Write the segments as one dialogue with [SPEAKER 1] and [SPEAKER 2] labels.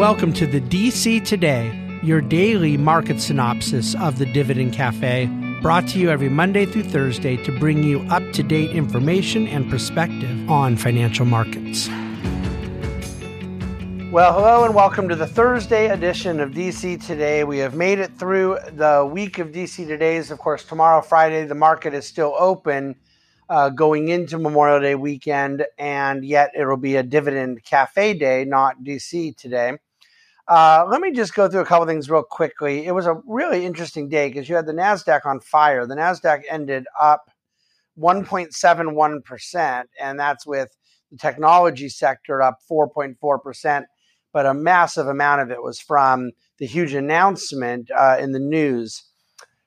[SPEAKER 1] Welcome to the DC Today, your daily market synopsis of the Dividend Cafe, brought to you every Monday through Thursday to bring you up to date information and perspective on financial markets. Well, hello and welcome to the Thursday edition of DC Today. We have made it through the week of DC Today's. Of course, tomorrow, Friday, the market is still open uh, going into Memorial Day weekend, and yet it'll be a dividend cafe day, not DC today. Uh, let me just go through a couple things real quickly. It was a really interesting day because you had the NASDAQ on fire. The NASDAQ ended up 1.71%, and that's with the technology sector up 4.4%, but a massive amount of it was from the huge announcement uh, in the news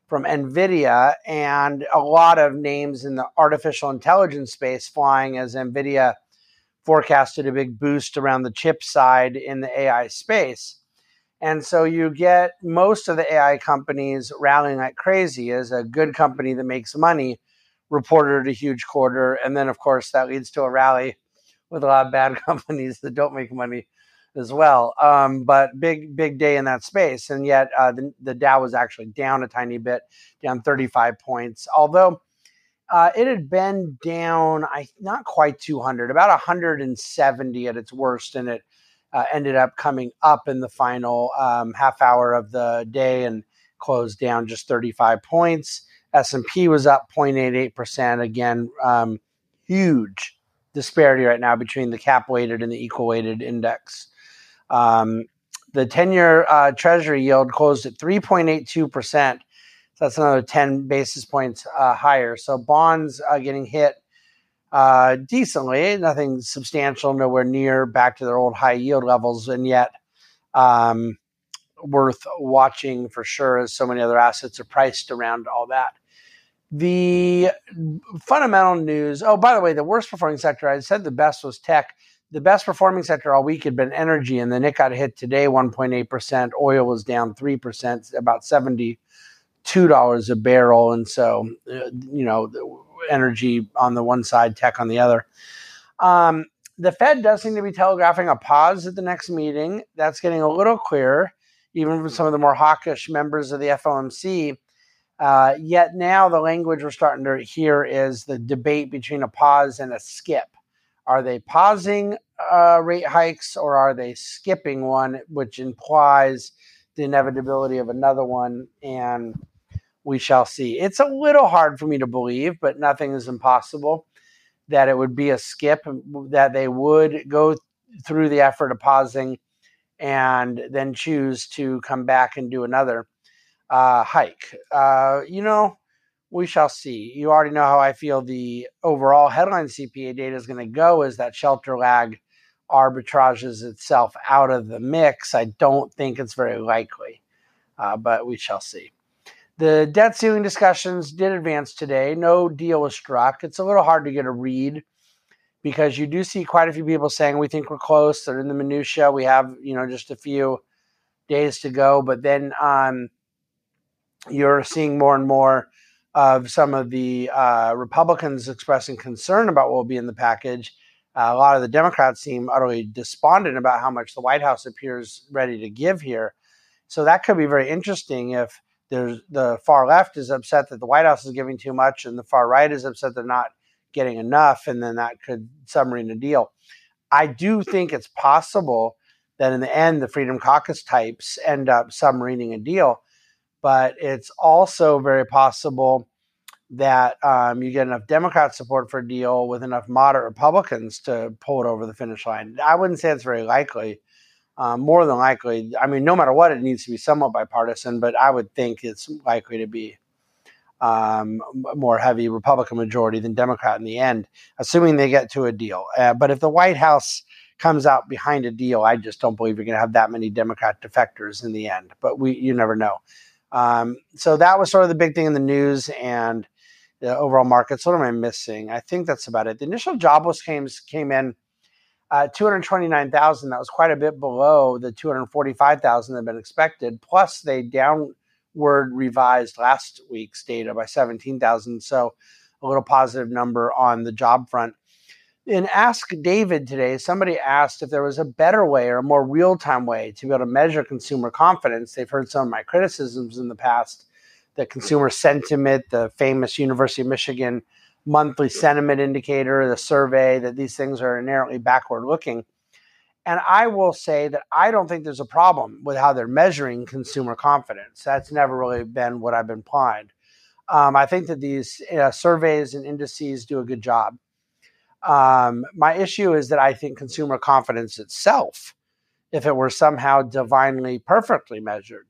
[SPEAKER 1] from NVIDIA and a lot of names in the artificial intelligence space flying as NVIDIA forecasted a big boost around the chip side in the AI space. And so you get most of the AI companies rallying like crazy as a good company that makes money reported a huge quarter. And then, of course, that leads to a rally with a lot of bad companies that don't make money as well. Um, but big, big day in that space. And yet uh, the, the Dow was actually down a tiny bit, down 35 points. Although uh, it had been down, I not quite 200, about 170 at its worst, and it uh, ended up coming up in the final um, half hour of the day and closed down just 35 points. S&P was up 0.88%. Again, um, huge disparity right now between the cap weighted and the equal weighted index. Um, the 10 year uh, treasury yield closed at 3.82%. So that's another 10 basis points uh, higher. So bonds are getting hit uh, decently, nothing substantial, nowhere near back to their old high yield levels, and yet um, worth watching for sure as so many other assets are priced around all that. The fundamental news oh, by the way, the worst performing sector, I said the best was tech the best performing sector all week had been energy, and then it got hit today 1.8%. Oil was down 3%, about $72 a barrel. And so, uh, you know, energy on the one side, tech on the other. Um, the Fed does seem to be telegraphing a pause at the next meeting. That's getting a little clearer, even from some of the more hawkish members of the FOMC. Uh, yet now the language we're starting to hear is the debate between a pause and a skip. Are they pausing uh, rate hikes or are they skipping one, which implies the inevitability of another one? And we shall see. It's a little hard for me to believe, but nothing is impossible that it would be a skip, that they would go through the effort of pausing and then choose to come back and do another uh, hike. Uh, you know, we shall see. You already know how I feel the overall headline CPA data is going to go is that shelter lag arbitrages itself out of the mix. I don't think it's very likely, uh, but we shall see. The debt ceiling discussions did advance today. No deal was struck. It's a little hard to get a read because you do see quite a few people saying we think we're close. They're in the minutia. We have you know just a few days to go, but then um, you're seeing more and more of some of the uh, Republicans expressing concern about what will be in the package. Uh, a lot of the Democrats seem utterly despondent about how much the White House appears ready to give here. So that could be very interesting if there's the far left is upset that the White House is giving too much, and the far right is upset they're not getting enough, and then that could submarine a deal. I do think it's possible that in the end the Freedom Caucus types end up submarining a deal but it's also very possible that um, you get enough Democrat support for a deal with enough moderate Republicans to pull it over the finish line. I wouldn't say it's very likely. Um, more than likely, I mean, no matter what, it needs to be somewhat bipartisan, but I would think it's likely to be um, more heavy Republican majority than Democrat in the end, assuming they get to a deal. Uh, but if the White House comes out behind a deal, I just don't believe you're going to have that many Democrat defectors in the end. But we, you never know. Um, so that was sort of the big thing in the news and the overall markets. What am I missing? I think that's about it. The initial jobless claims came in uh, 229,000. That was quite a bit below the 245,000 that had been expected. Plus, they downward revised last week's data by 17,000. So a little positive number on the job front. in Ask David today, somebody asked if there was a better way or a more real time way to be able to measure consumer confidence. They've heard some of my criticisms in the past the consumer sentiment, the famous University of Michigan monthly sentiment indicator, the survey, that these things are inherently backward looking. And I will say that I don't think there's a problem with how they're measuring consumer confidence. That's never really been what I've been implied. Um, I think that these uh, surveys and indices do a good job. Um, my issue is that I think consumer confidence itself, if it were somehow divinely perfectly measured,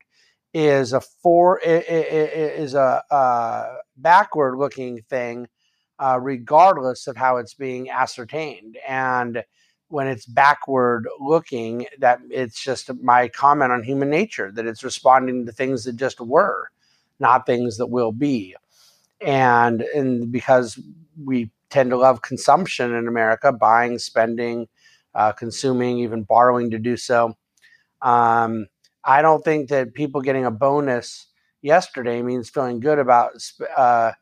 [SPEAKER 1] is a for is a, a backward looking thing, uh, regardless of how it's being ascertained. And when it's backward looking, that it's just my comment on human nature that it's responding to things that just were, not things that will be. And and because we tend to love consumption in America, buying, spending, uh, consuming, even borrowing to do so. Um, I don't think that people getting a bonus yesterday means feeling good about. Uh,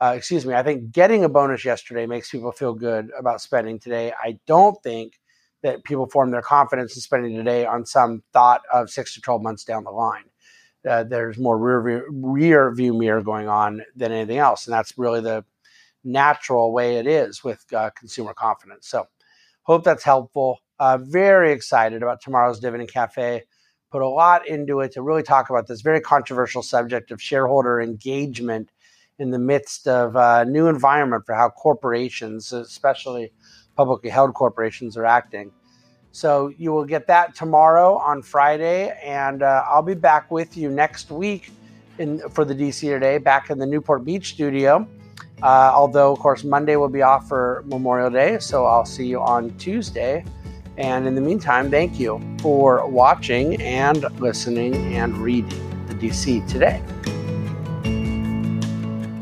[SPEAKER 1] uh, excuse me. I think getting a bonus yesterday makes people feel good about spending today. I don't think that people form their confidence in spending today on some thought of six to twelve months down the line. Uh, there's more rear view, rear view mirror going on than anything else, and that's really the natural way it is with uh, consumer confidence. So, hope that's helpful. Uh, very excited about tomorrow's Dividend Cafe. Put a lot into it to really talk about this very controversial subject of shareholder engagement in the midst of a new environment for how corporations, especially publicly held corporations, are acting. So you will get that tomorrow on Friday, and uh, I'll be back with you next week in, for the DC Today, back in the Newport Beach studio. Uh, although, of course, Monday will be off for Memorial Day, so I'll see you on Tuesday. And in the meantime, thank you for watching and listening and reading the DC Today.